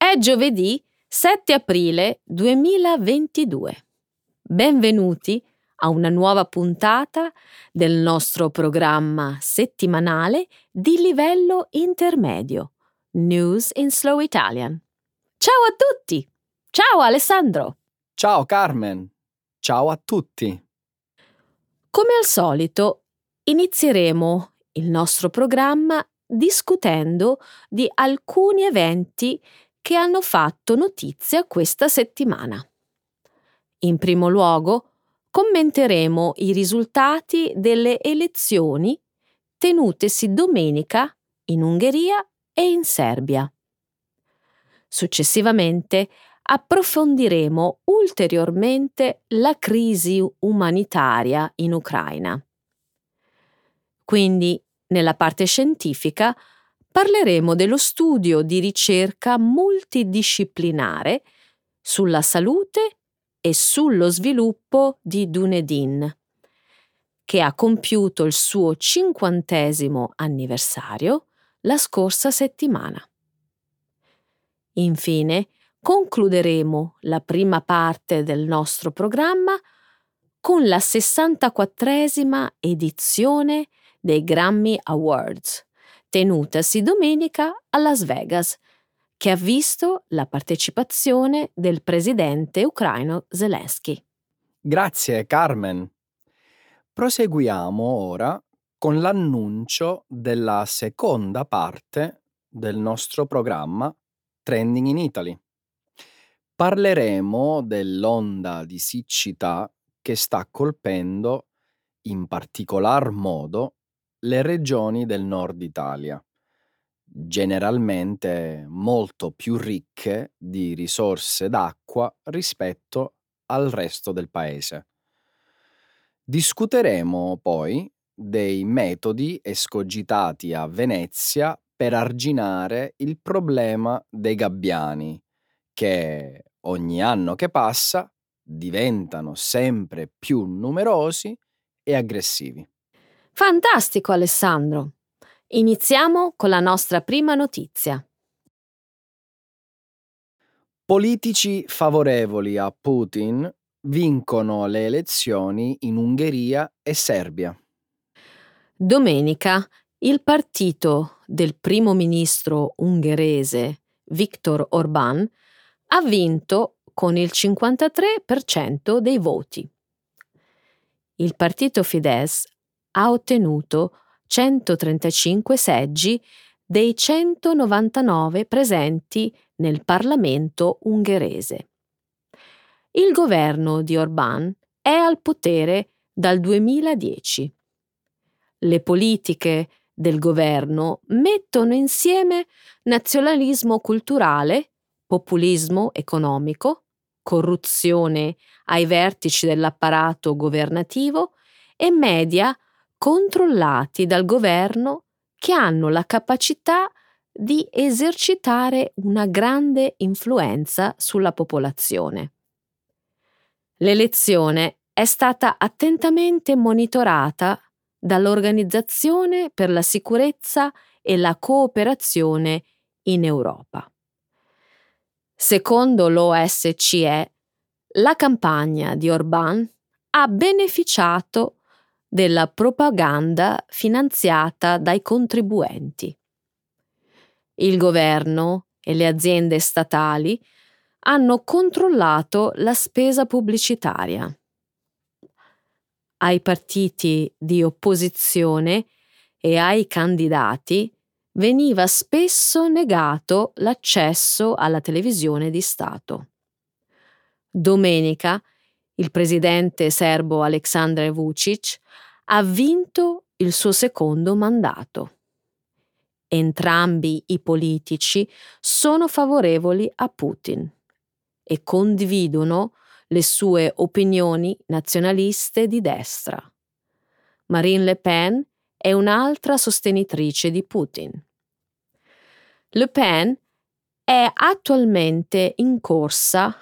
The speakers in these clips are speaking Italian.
È giovedì 7 aprile 2022. Benvenuti a una nuova puntata del nostro programma settimanale di livello intermedio, News in Slow Italian. Ciao a tutti! Ciao Alessandro! Ciao Carmen! Ciao a tutti! Come al solito, inizieremo il nostro programma discutendo di alcuni eventi che hanno fatto notizia questa settimana. In primo luogo, commenteremo i risultati delle elezioni tenutesi domenica in Ungheria e in Serbia. Successivamente approfondiremo ulteriormente la crisi umanitaria in Ucraina. Quindi, nella parte scientifica, parleremo dello studio di ricerca multidisciplinare sulla salute e sullo sviluppo di Dunedin, che ha compiuto il suo cinquantesimo anniversario la scorsa settimana. Infine, concluderemo la prima parte del nostro programma con la 64esima edizione dei Grammy Awards, tenutasi domenica a Las Vegas, che ha visto la partecipazione del presidente ucraino Zelensky. Grazie Carmen. Proseguiamo ora con l'annuncio della seconda parte del nostro programma Trending in Italy. Parleremo dell'onda di siccità che sta colpendo in particolar modo le regioni del nord Italia, generalmente molto più ricche di risorse d'acqua rispetto al resto del paese. Discuteremo poi dei metodi escogitati a Venezia per arginare il problema dei gabbiani, che ogni anno che passa diventano sempre più numerosi e aggressivi. Fantastico Alessandro! Iniziamo con la nostra prima notizia. Politici favorevoli a Putin vincono le elezioni in Ungheria e Serbia. Domenica il partito del primo ministro ungherese Viktor Orbán ha vinto con il 53% dei voti. Il partito Fidesz ha ottenuto 135 seggi dei 199 presenti nel Parlamento ungherese. Il governo di Orbán è al potere dal 2010. Le politiche del governo mettono insieme nazionalismo culturale, populismo economico, corruzione ai vertici dell'apparato governativo e media controllati dal governo che hanno la capacità di esercitare una grande influenza sulla popolazione. L'elezione è stata attentamente monitorata dall'Organizzazione per la sicurezza e la cooperazione in Europa. Secondo l'OSCE, la campagna di Orbán ha beneficiato della propaganda finanziata dai contribuenti. Il governo e le aziende statali hanno controllato la spesa pubblicitaria. Ai partiti di opposizione e ai candidati veniva spesso negato l'accesso alla televisione di Stato. Domenica il presidente serbo Aleksandar Vucic ha vinto il suo secondo mandato. Entrambi i politici sono favorevoli a Putin e condividono le sue opinioni nazionaliste di destra. Marine Le Pen è un'altra sostenitrice di Putin. Le Pen è attualmente in corsa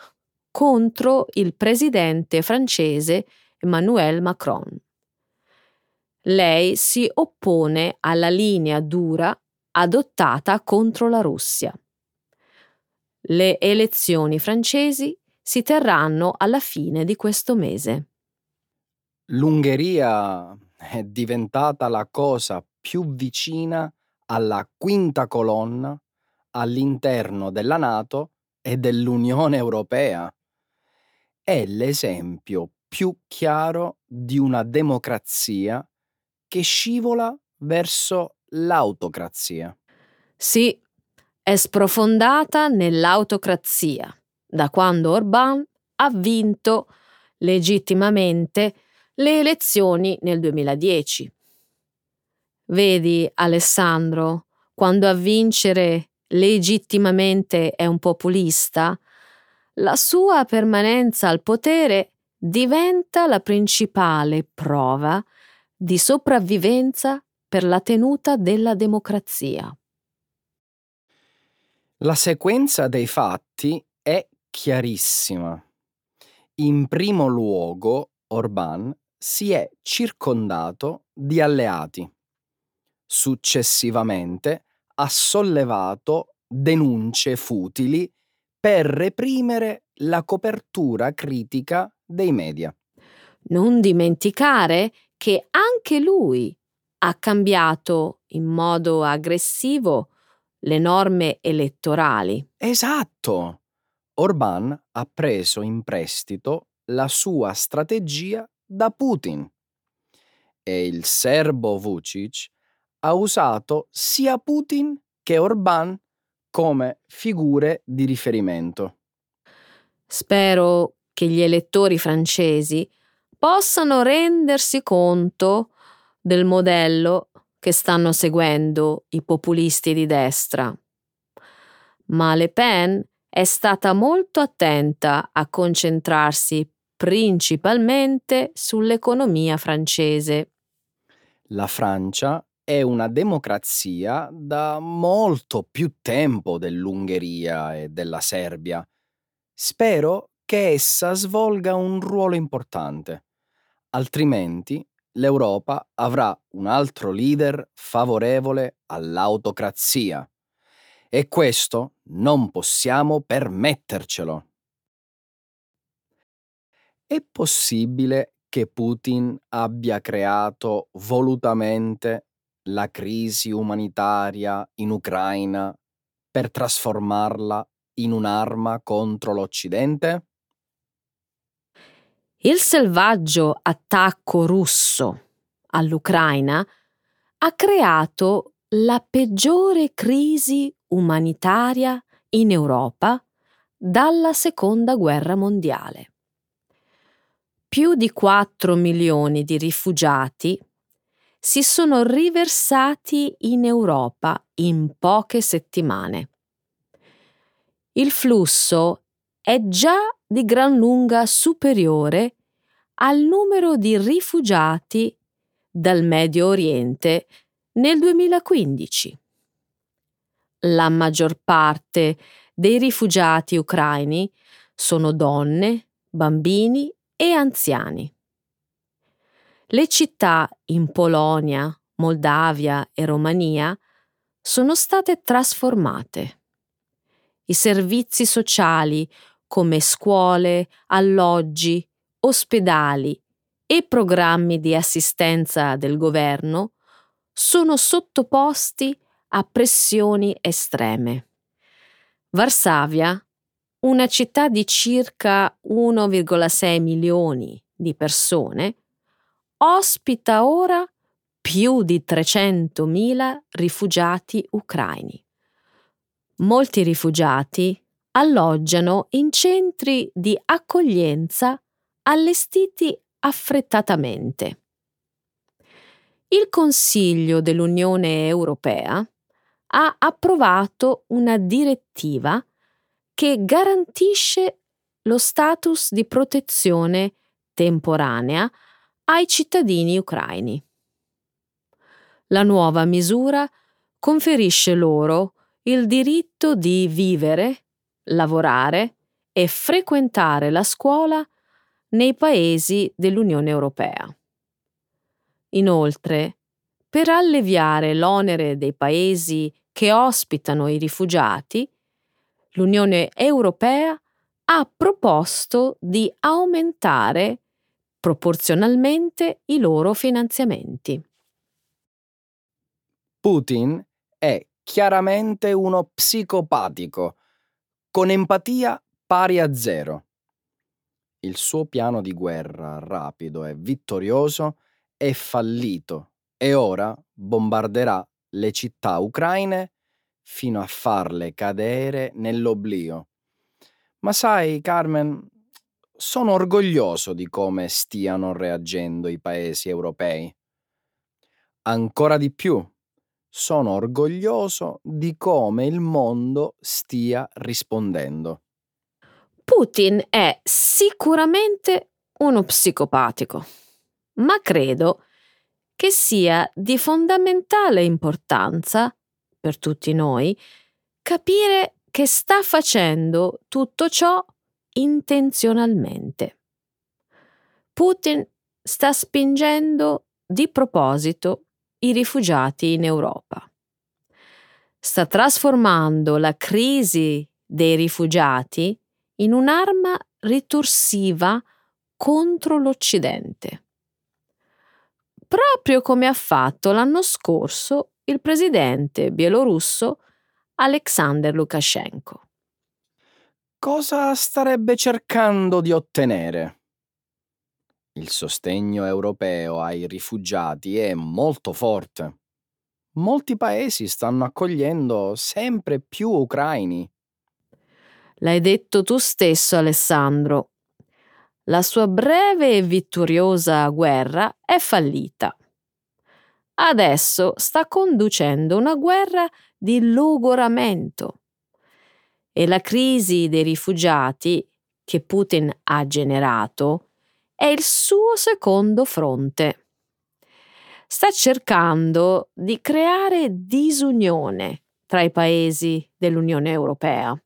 contro il presidente francese Emmanuel Macron. Lei si oppone alla linea dura adottata contro la Russia. Le elezioni francesi si terranno alla fine di questo mese. L'Ungheria è diventata la cosa più vicina alla quinta colonna all'interno della Nato e dell'Unione Europea. È l'esempio più chiaro di una democrazia che scivola verso l'autocrazia. Sì, è sprofondata nell'autocrazia da quando Orbán ha vinto legittimamente le elezioni nel 2010. Vedi, Alessandro, quando a vincere legittimamente è un populista, la sua permanenza al potere diventa la principale prova di sopravvivenza per la tenuta della democrazia. La sequenza dei fatti è chiarissima. In primo luogo, Orbán si è circondato di alleati. Successivamente ha sollevato denunce futili per reprimere la copertura critica dei media. Non dimenticare che anche lui ha cambiato in modo aggressivo le norme elettorali. Esatto! Orbán ha preso in prestito la sua strategia da Putin e il serbo Vucic ha usato sia Putin che Orbán come figure di riferimento. Spero che gli elettori francesi possano rendersi conto del modello che stanno seguendo i populisti di destra. Ma Le Pen è stata molto attenta a concentrarsi principalmente sull'economia francese. La Francia è una democrazia da molto più tempo dell'Ungheria e della Serbia. Spero che essa svolga un ruolo importante, altrimenti l'Europa avrà un altro leader favorevole all'autocrazia. E questo non possiamo permettercelo. È possibile che Putin abbia creato volutamente la crisi umanitaria in Ucraina per trasformarla in un'arma contro l'Occidente? Il selvaggio attacco russo all'Ucraina ha creato la peggiore crisi umanitaria in Europa dalla Seconda Guerra Mondiale. Più di 4 milioni di rifugiati si sono riversati in Europa in poche settimane. Il flusso è già di gran lunga superiore al numero di rifugiati dal Medio Oriente nel 2015. La maggior parte dei rifugiati ucraini sono donne, bambini e anziani. Le città in Polonia, Moldavia e Romania sono state trasformate. I servizi sociali come scuole, alloggi, ospedali e programmi di assistenza del governo sono sottoposti a pressioni estreme. Varsavia, una città di circa 1,6 milioni di persone, ospita ora più di 300.000 rifugiati ucraini. Molti rifugiati alloggiano in centri di accoglienza allestiti affrettatamente. Il Consiglio dell'Unione Europea ha approvato una direttiva che garantisce lo status di protezione temporanea ai cittadini ucraini. La nuova misura conferisce loro il diritto di vivere, lavorare e frequentare la scuola nei paesi dell'Unione Europea. Inoltre, per alleviare l'onere dei paesi che ospitano i rifugiati, l'Unione Europea ha proposto di aumentare proporzionalmente i loro finanziamenti. Putin è chiaramente uno psicopatico, con empatia pari a zero. Il suo piano di guerra rapido e vittorioso è fallito e ora bombarderà le città ucraine fino a farle cadere nell'oblio. Ma sai, Carmen, sono orgoglioso di come stiano reagendo i paesi europei. Ancora di più, sono orgoglioso di come il mondo stia rispondendo. Putin è sicuramente uno psicopatico, ma credo che sia di fondamentale importanza per tutti noi capire che sta facendo tutto ciò intenzionalmente. Putin sta spingendo di proposito i rifugiati in Europa. Sta trasformando la crisi dei rifugiati in un'arma ritorsiva contro l'Occidente. Proprio come ha fatto l'anno scorso il presidente bielorusso Alexander Lukashenko. Cosa starebbe cercando di ottenere? Il sostegno europeo ai rifugiati è molto forte. Molti paesi stanno accogliendo sempre più ucraini. L'hai detto tu stesso, Alessandro. La sua breve e vittoriosa guerra è fallita. Adesso sta conducendo una guerra di logoramento. E la crisi dei rifugiati che Putin ha generato è il suo secondo fronte. Sta cercando di creare disunione tra i paesi dell'Unione Europea.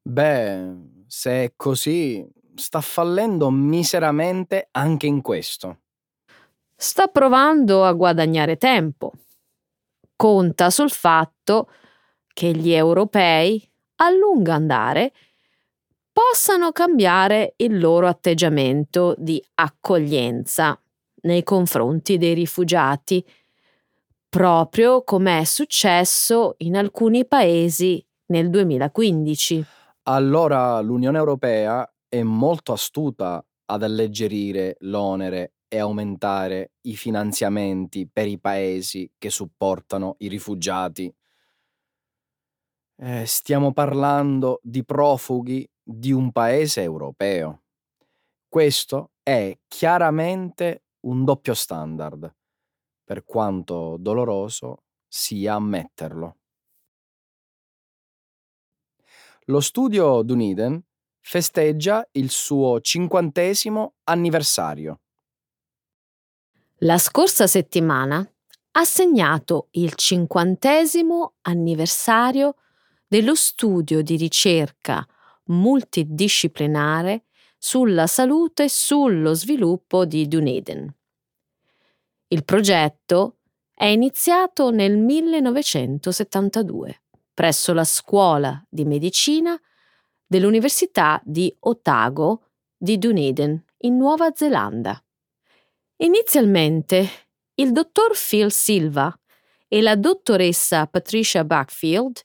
Beh, se è così, sta fallendo miseramente anche in questo. Sta provando a guadagnare tempo. Conta sul fatto che gli europei, a lungo andare, possano cambiare il loro atteggiamento di accoglienza nei confronti dei rifugiati, proprio come è successo in alcuni paesi nel 2015. Allora l'Unione Europea è molto astuta ad alleggerire l'onere e aumentare i finanziamenti per i paesi che supportano i rifugiati. Eh, stiamo parlando di profughi di un paese europeo. Questo è chiaramente un doppio standard, per quanto doloroso sia ammetterlo. Lo studio Dunedin festeggia il suo cinquantesimo anniversario. La scorsa settimana ha segnato il cinquantesimo anniversario dello studio di ricerca multidisciplinare sulla salute e sullo sviluppo di Dunedin. Il progetto è iniziato nel 1972 presso la scuola di medicina dell'Università di Otago di Dunedin, in Nuova Zelanda. Inizialmente il dottor Phil Silva e la dottoressa Patricia Backfield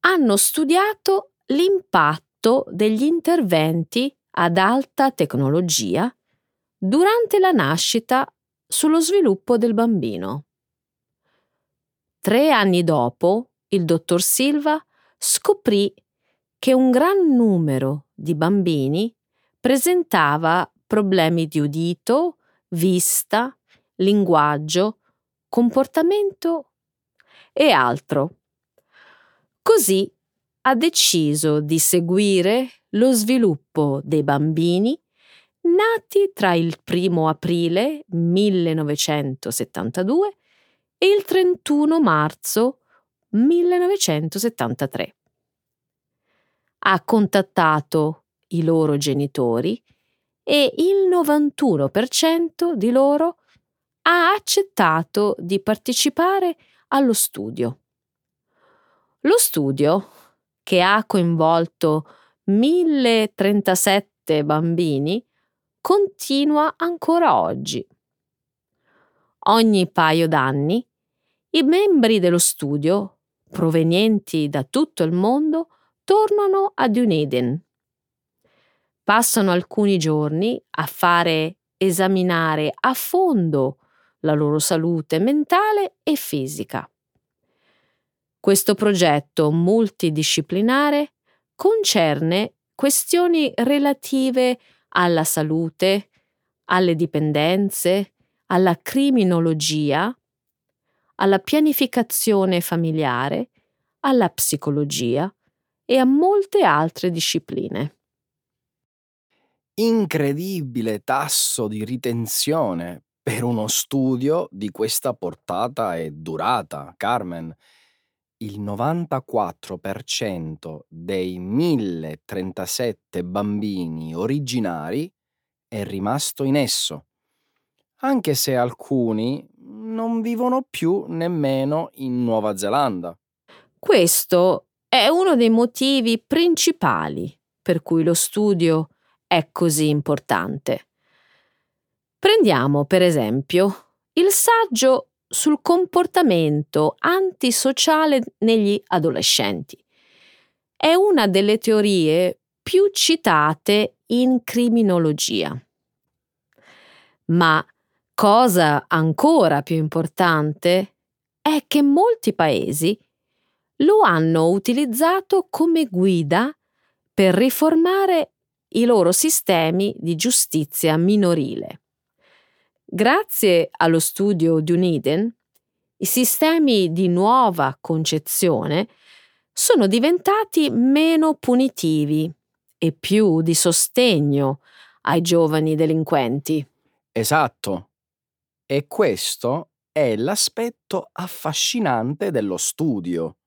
hanno studiato l'impatto degli interventi ad alta tecnologia durante la nascita sullo sviluppo del bambino. Tre anni dopo, il dottor Silva scoprì che un gran numero di bambini presentava problemi di udito, vista, linguaggio, comportamento e altro. Così ha deciso di seguire lo sviluppo dei bambini nati tra il 1 aprile 1972 e il 31 marzo 1973. Ha contattato i loro genitori e il 91% di loro ha accettato di partecipare allo studio. Lo studio, che ha coinvolto 1037 bambini, continua ancora oggi. Ogni paio d'anni i membri dello studio, provenienti da tutto il mondo, tornano a Dunedin. Passano alcuni giorni a fare esaminare a fondo la loro salute mentale e fisica. Questo progetto multidisciplinare concerne questioni relative alla salute, alle dipendenze, alla criminologia, alla pianificazione familiare, alla psicologia e a molte altre discipline. Incredibile tasso di ritenzione per uno studio di questa portata e durata, Carmen. Il 94% dei 1037 bambini originari è rimasto in esso, anche se alcuni non vivono più nemmeno in Nuova Zelanda. Questo è uno dei motivi principali per cui lo studio è così importante. Prendiamo per esempio il saggio sul comportamento antisociale negli adolescenti. È una delle teorie più citate in criminologia. Ma cosa ancora più importante è che molti paesi lo hanno utilizzato come guida per riformare i loro sistemi di giustizia minorile. Grazie allo studio di Uniden, i sistemi di nuova concezione sono diventati meno punitivi e più di sostegno ai giovani delinquenti. Esatto. E questo è l'aspetto affascinante dello studio.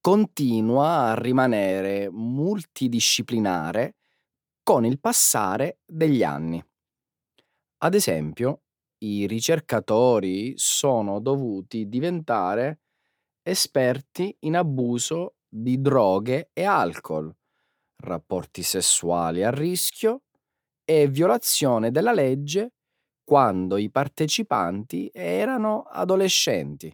Continua a rimanere multidisciplinare con il passare degli anni. Ad esempio, i ricercatori sono dovuti diventare esperti in abuso di droghe e alcol, rapporti sessuali a rischio e violazione della legge quando i partecipanti erano adolescenti.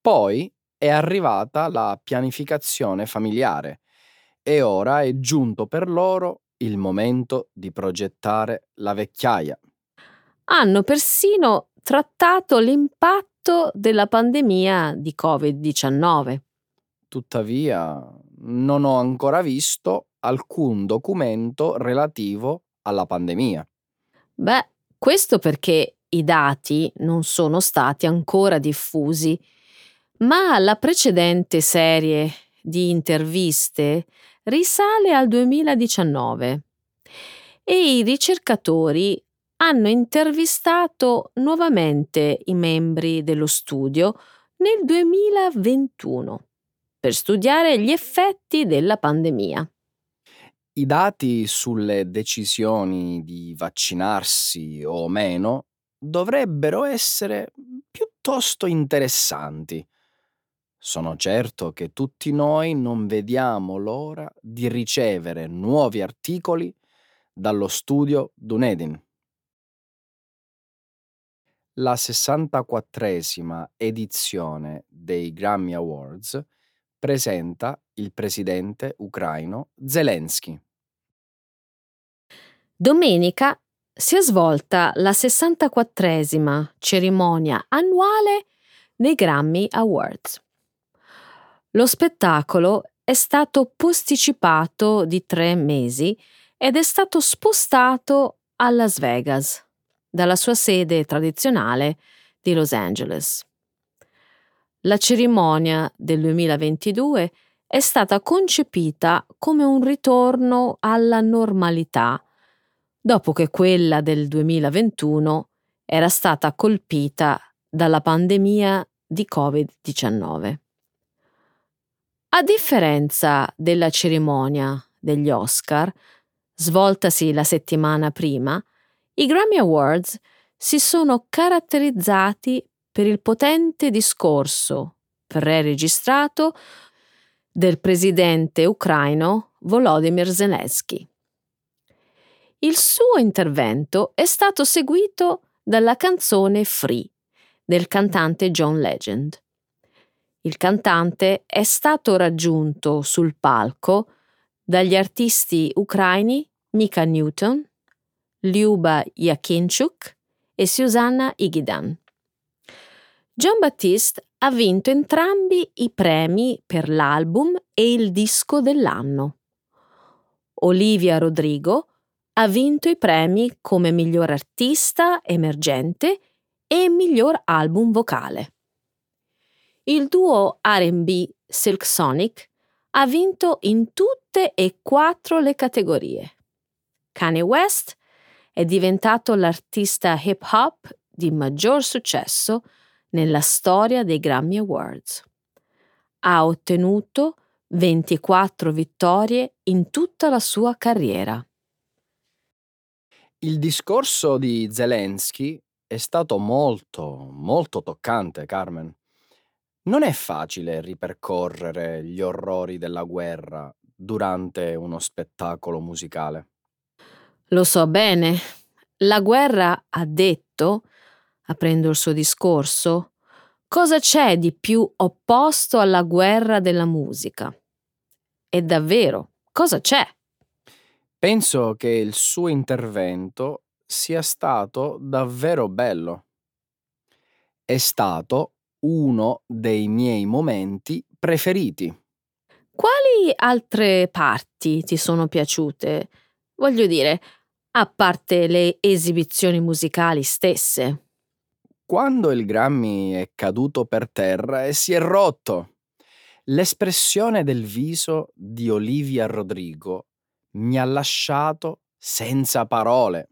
Poi è arrivata la pianificazione familiare e ora è giunto per loro il momento di progettare la vecchiaia. Hanno persino trattato l'impatto della pandemia di Covid-19. Tuttavia, non ho ancora visto alcun documento relativo alla pandemia. Beh, questo perché i dati non sono stati ancora diffusi, ma la precedente serie di interviste risale al 2019 e i ricercatori hanno intervistato nuovamente i membri dello studio nel 2021 per studiare gli effetti della pandemia. I dati sulle decisioni di vaccinarsi o meno dovrebbero essere piuttosto interessanti. Sono certo che tutti noi non vediamo l'ora di ricevere nuovi articoli dallo studio Dunedin. La 64esima edizione dei Grammy Awards presenta il presidente ucraino Zelensky. Domenica si è svolta la 64esima cerimonia annuale dei Grammy Awards. Lo spettacolo è stato posticipato di tre mesi ed è stato spostato a Las Vegas, dalla sua sede tradizionale di Los Angeles. La cerimonia del 2022 è stata concepita come un ritorno alla normalità, dopo che quella del 2021 era stata colpita dalla pandemia di Covid-19. A differenza della cerimonia degli Oscar, svoltasi la settimana prima, i Grammy Awards si sono caratterizzati per il potente discorso pre-registrato del presidente ucraino Volodymyr Zelensky. Il suo intervento è stato seguito dalla canzone Free del cantante John Legend. Il cantante è stato raggiunto sul palco dagli artisti ucraini Mika Newton, Lyuba Yakinchuk e Susanna Igidan. John Baptiste ha vinto entrambi i premi per l'album e il disco dell'anno. Olivia Rodrigo ha vinto i premi come miglior artista emergente e miglior album vocale. Il duo RB Silk Sonic ha vinto in tutte e quattro le categorie. Kanye West è diventato l'artista hip hop di maggior successo nella storia dei Grammy Awards. Ha ottenuto 24 vittorie in tutta la sua carriera. Il discorso di Zelensky è stato molto, molto toccante, Carmen. Non è facile ripercorrere gli orrori della guerra durante uno spettacolo musicale. Lo so bene. La guerra ha detto, aprendo il suo discorso, cosa c'è di più opposto alla guerra della musica? E davvero, cosa c'è? Penso che il suo intervento sia stato davvero bello. È stato uno dei miei momenti preferiti. Quali altre parti ti sono piaciute? Voglio dire, a parte le esibizioni musicali stesse. Quando il Grammy è caduto per terra e si è rotto, l'espressione del viso di Olivia Rodrigo mi ha lasciato senza parole.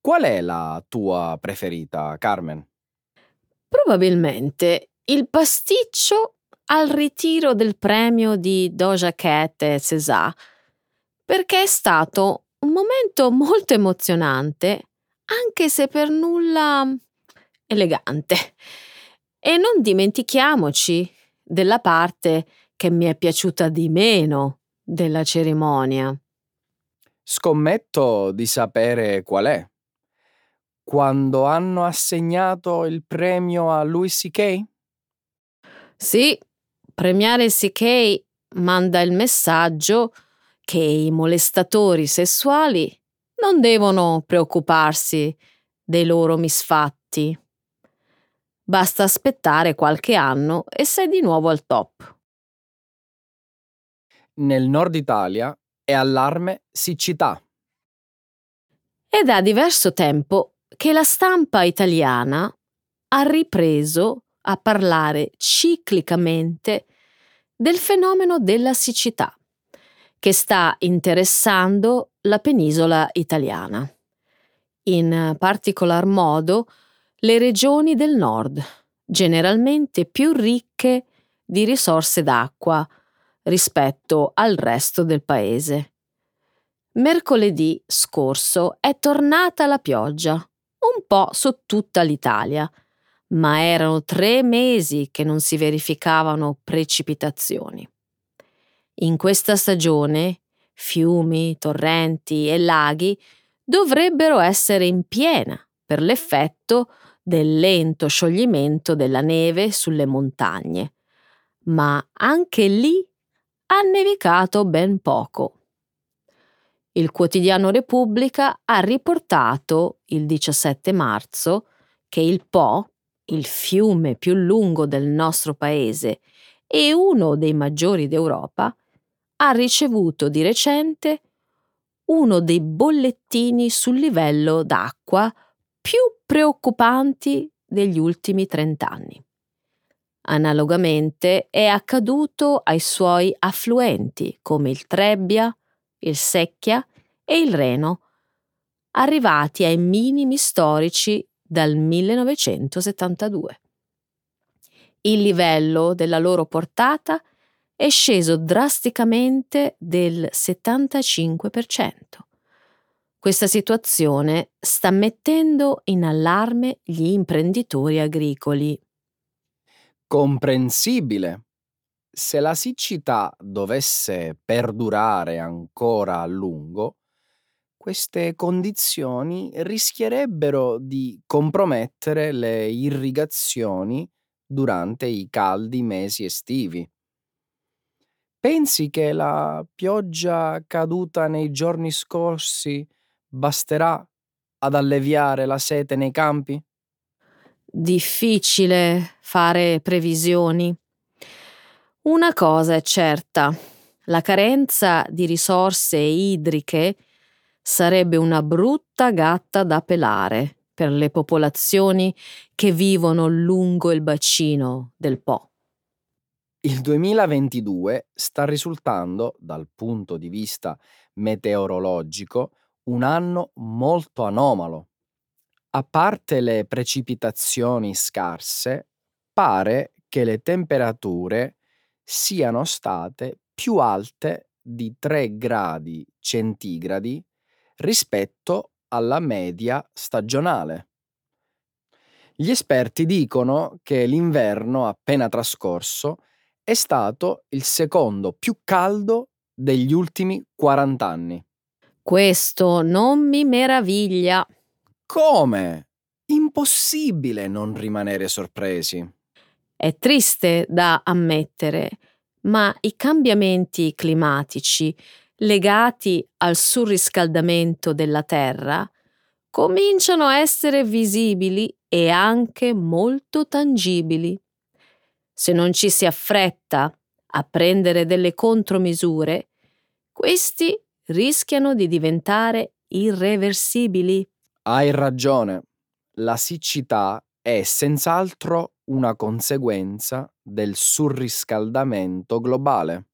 Qual è la tua preferita, Carmen? Probabilmente il pasticcio al ritiro del premio di Doja Cat e César, perché è stato un momento molto emozionante, anche se per nulla elegante. E non dimentichiamoci della parte che mi è piaciuta di meno della cerimonia. Scommetto di sapere qual è quando hanno assegnato il premio a Louis C.K.? Sì, premiare C.K. manda il messaggio che i molestatori sessuali non devono preoccuparsi dei loro misfatti. Basta aspettare qualche anno e sei di nuovo al top. Nel nord Italia è allarme siccità. È da diverso tempo che la stampa italiana ha ripreso a parlare ciclicamente del fenomeno della siccità che sta interessando la penisola italiana, in particolar modo le regioni del nord, generalmente più ricche di risorse d'acqua rispetto al resto del paese. Mercoledì scorso è tornata la pioggia un po' su tutta l'Italia, ma erano tre mesi che non si verificavano precipitazioni. In questa stagione fiumi, torrenti e laghi dovrebbero essere in piena per l'effetto del lento scioglimento della neve sulle montagne, ma anche lì ha nevicato ben poco. Il quotidiano Repubblica ha riportato il 17 marzo che il Po, il fiume più lungo del nostro paese e uno dei maggiori d'Europa, ha ricevuto di recente uno dei bollettini sul livello d'acqua più preoccupanti degli ultimi trent'anni. Analogamente è accaduto ai suoi affluenti come il Trebbia, il Secchia e il Reno, arrivati ai minimi storici dal 1972. Il livello della loro portata è sceso drasticamente del 75%. Questa situazione sta mettendo in allarme gli imprenditori agricoli. Comprensibile. se la siccità dovesse perdurare ancora a lungo, queste condizioni rischierebbero di compromettere le irrigazioni durante i caldi mesi estivi. Pensi che la pioggia caduta nei giorni scorsi basterà ad alleviare la sete nei campi? Difficile fare previsioni. Una cosa è certa, la carenza di risorse idriche sarebbe una brutta gatta da pelare per le popolazioni che vivono lungo il bacino del Po. Il 2022 sta risultando, dal punto di vista meteorologico, un anno molto anomalo. A parte le precipitazioni scarse, pare che le temperature siano state più alte di 3 gradi centigradi rispetto alla media stagionale. Gli esperti dicono che l'inverno appena trascorso è stato il secondo più caldo degli ultimi 40 anni. Questo non mi meraviglia. Come? Impossibile non rimanere sorpresi. È triste da ammettere, ma i cambiamenti climatici legati al surriscaldamento della Terra cominciano a essere visibili e anche molto tangibili se non ci si affretta a prendere delle contromisure, questi rischiano di diventare irreversibili. Hai ragione. La siccità è senz'altro una conseguenza del surriscaldamento globale.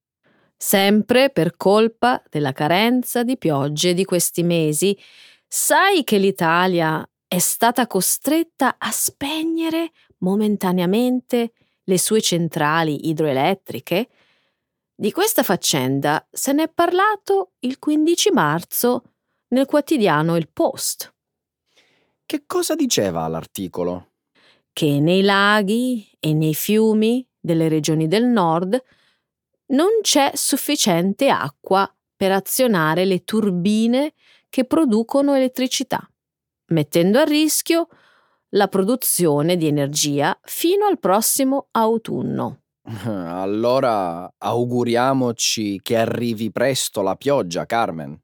Sempre per colpa della carenza di piogge di questi mesi, sai che l'Italia è stata costretta a spegnere momentaneamente le sue centrali idroelettriche? Di questa faccenda se n'è parlato il 15 marzo nel quotidiano Il Post. Che cosa diceva l'articolo? Che nei laghi e nei fiumi delle regioni del nord non c'è sufficiente acqua per azionare le turbine che producono elettricità, mettendo a rischio la produzione di energia fino al prossimo autunno. Allora auguriamoci che arrivi presto la pioggia, Carmen.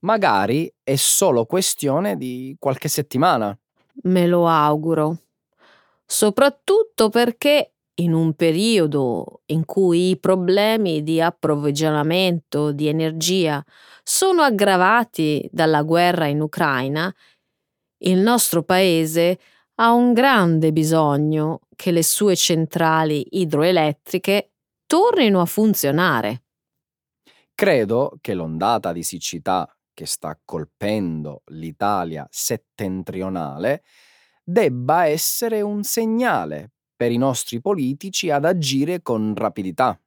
Magari è solo questione di qualche settimana. Me lo auguro. Soprattutto perché in un periodo in cui i problemi di approvvigionamento di energia sono aggravati dalla guerra in Ucraina, il nostro paese ha un grande bisogno che le sue centrali idroelettriche tornino a funzionare. Credo che l'ondata di siccità che sta colpendo l'Italia settentrionale debba essere un segnale per i nostri politici ad agire con rapidità.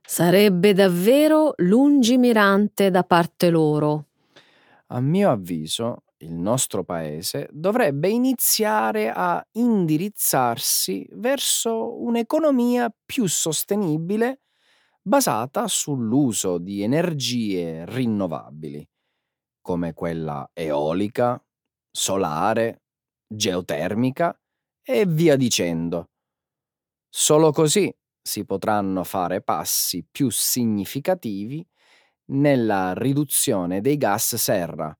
Sarebbe davvero lungimirante da parte loro. A mio avviso, il nostro paese dovrebbe iniziare a indirizzarsi verso un'economia più sostenibile basata sull'uso di energie rinnovabili, come quella eolica, solare, geotermica e via dicendo. Solo così si potranno fare passi più significativi nella riduzione dei gas serra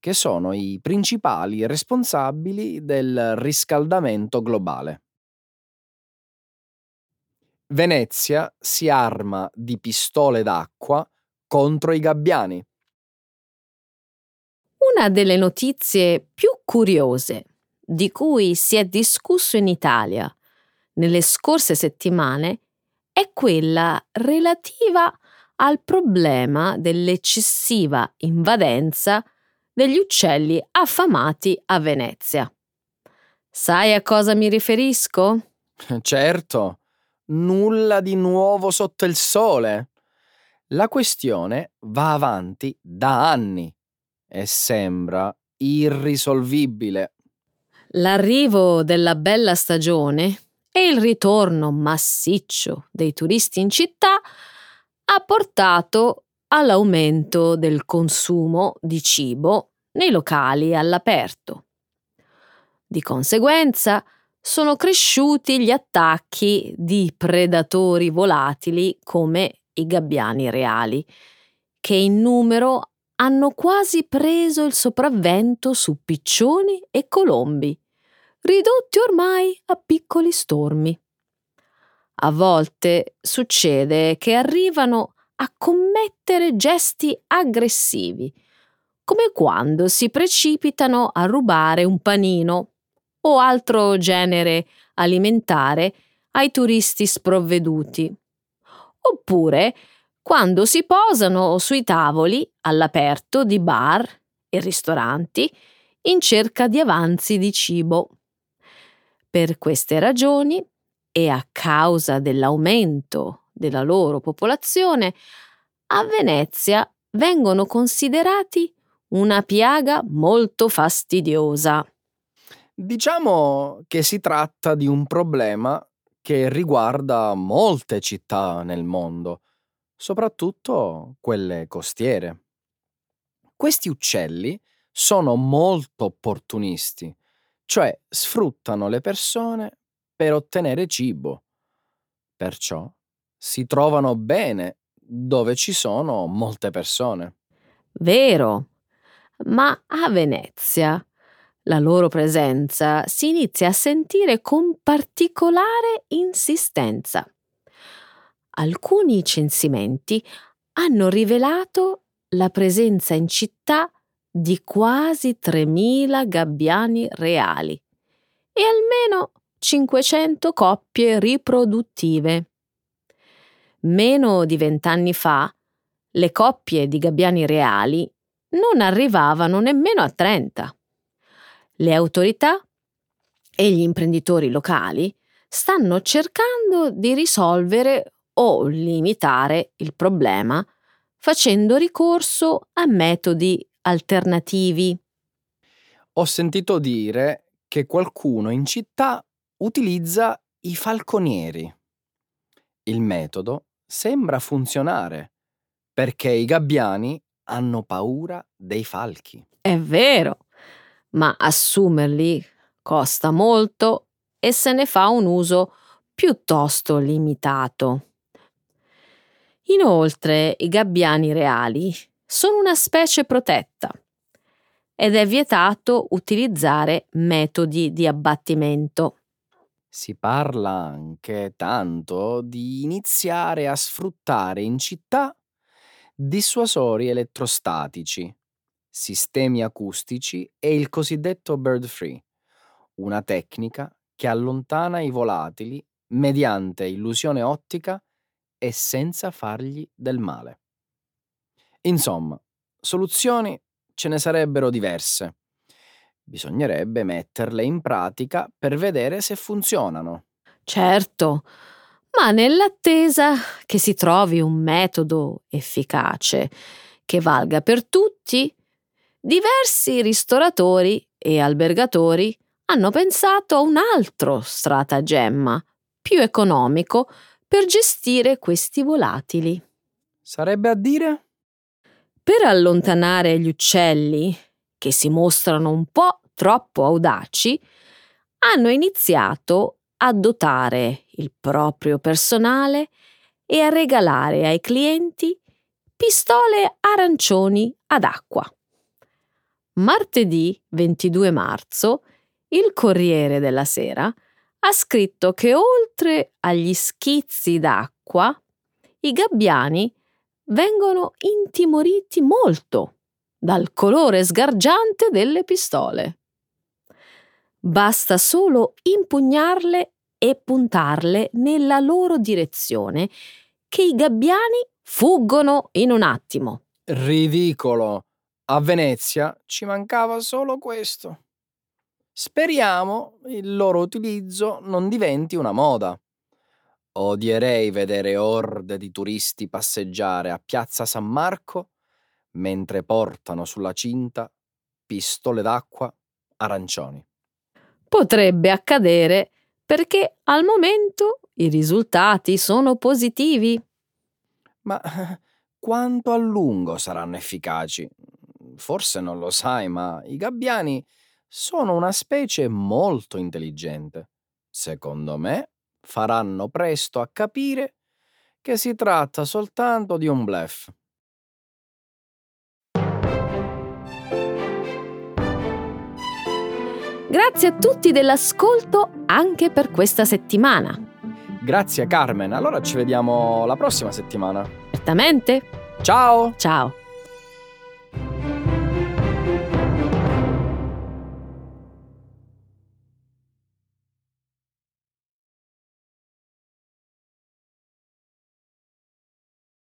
che sono i principali responsabili del riscaldamento globale. Venezia si arma di pistole d'acqua contro i gabbiani. Una delle notizie più curiose di cui si è discusso in Italia nelle scorse settimane è quella relativa al problema dell'eccessiva invadenza degli uccelli affamati a Venezia. Sai a cosa mi riferisco? Certo, nulla di nuovo sotto il sole. La questione va avanti da anni e sembra irrisolvibile. L'arrivo della bella stagione e il ritorno massiccio dei turisti in città ha portato all'aumento del consumo di cibo nei locali all'aperto. Di conseguenza sono cresciuti gli attacchi di predatori volatili come i gabbiani reali, che in numero hanno quasi preso il sopravvento su piccioni e colombi, ridotti ormai a piccoli stormi. A volte succede che arrivano a commettere gesti aggressivi, come quando si precipitano a rubare un panino o altro genere alimentare ai turisti sprovveduti. Oppure quando si posano sui tavoli all'aperto di bar e ristoranti in cerca di avanzi di cibo. Per queste ragioni e a causa dell'aumento della loro popolazione, a Venezia vengono considerati una piaga molto fastidiosa. Diciamo che si tratta di un problema che riguarda molte città nel mondo, soprattutto quelle costiere. Questi uccelli sono molto opportunisti, cioè sfruttano le persone per ottenere cibo. Perciò si trovano bene dove ci sono molte persone. Vero, ma a Venezia la loro presenza si inizia a sentire con particolare insistenza. Alcuni censimenti hanno rivelato la presenza in città di quasi 3.000 gabbiani reali e almeno 500 coppie riproduttive. Meno di vent'anni fa le coppie di gabbiani reali non arrivavano nemmeno a 30. Le autorità e gli imprenditori locali stanno cercando di risolvere o limitare il problema facendo ricorso a metodi alternativi. Ho sentito dire che qualcuno in città utilizza i falconieri. Il metodo sembra funzionare perché i gabbiani hanno paura dei falchi. È vero ma assumerli costa molto e se ne fa un uso piuttosto limitato. Inoltre i gabbiani reali sono una specie protetta ed è vietato utilizzare metodi di abbattimento. Si parla anche tanto di iniziare a sfruttare in città dissuasori elettrostatici sistemi acustici e il cosiddetto bird free, una tecnica che allontana i volatili mediante illusione ottica e senza fargli del male. Insomma, soluzioni ce ne sarebbero diverse. Bisognerebbe metterle in pratica per vedere se funzionano. Certo, ma nell'attesa che si trovi un metodo efficace che valga per tutti, diversi ristoratori e albergatori hanno pensato a un altro stratagemma, più economico, per gestire questi volatili. Sarebbe a dire? Per allontanare gli uccelli, che si mostrano un po' troppo audaci, hanno iniziato a dotare il proprio personale e a regalare ai clienti pistole arancioni ad acqua. Martedì 22 marzo il Corriere della Sera ha scritto che oltre agli schizzi d'acqua, i gabbiani vengono intimoriti molto dal colore sgargiante delle pistole. Basta solo impugnarle e puntarle nella loro direzione, che i gabbiani fuggono in un attimo. Ridicolo! A Venezia ci mancava solo questo. Speriamo il loro utilizzo non diventi una moda. Odierei vedere orde di turisti passeggiare a Piazza San Marco mentre portano sulla cinta pistole d'acqua arancioni. Potrebbe accadere perché al momento i risultati sono positivi. Ma quanto a lungo saranno efficaci? Forse non lo sai, ma i gabbiani sono una specie molto intelligente. Secondo me faranno presto a capire che si tratta soltanto di un bluff. Grazie a tutti dell'ascolto anche per questa settimana. Grazie Carmen, allora ci vediamo la prossima settimana. Certamente. Ciao! Ciao.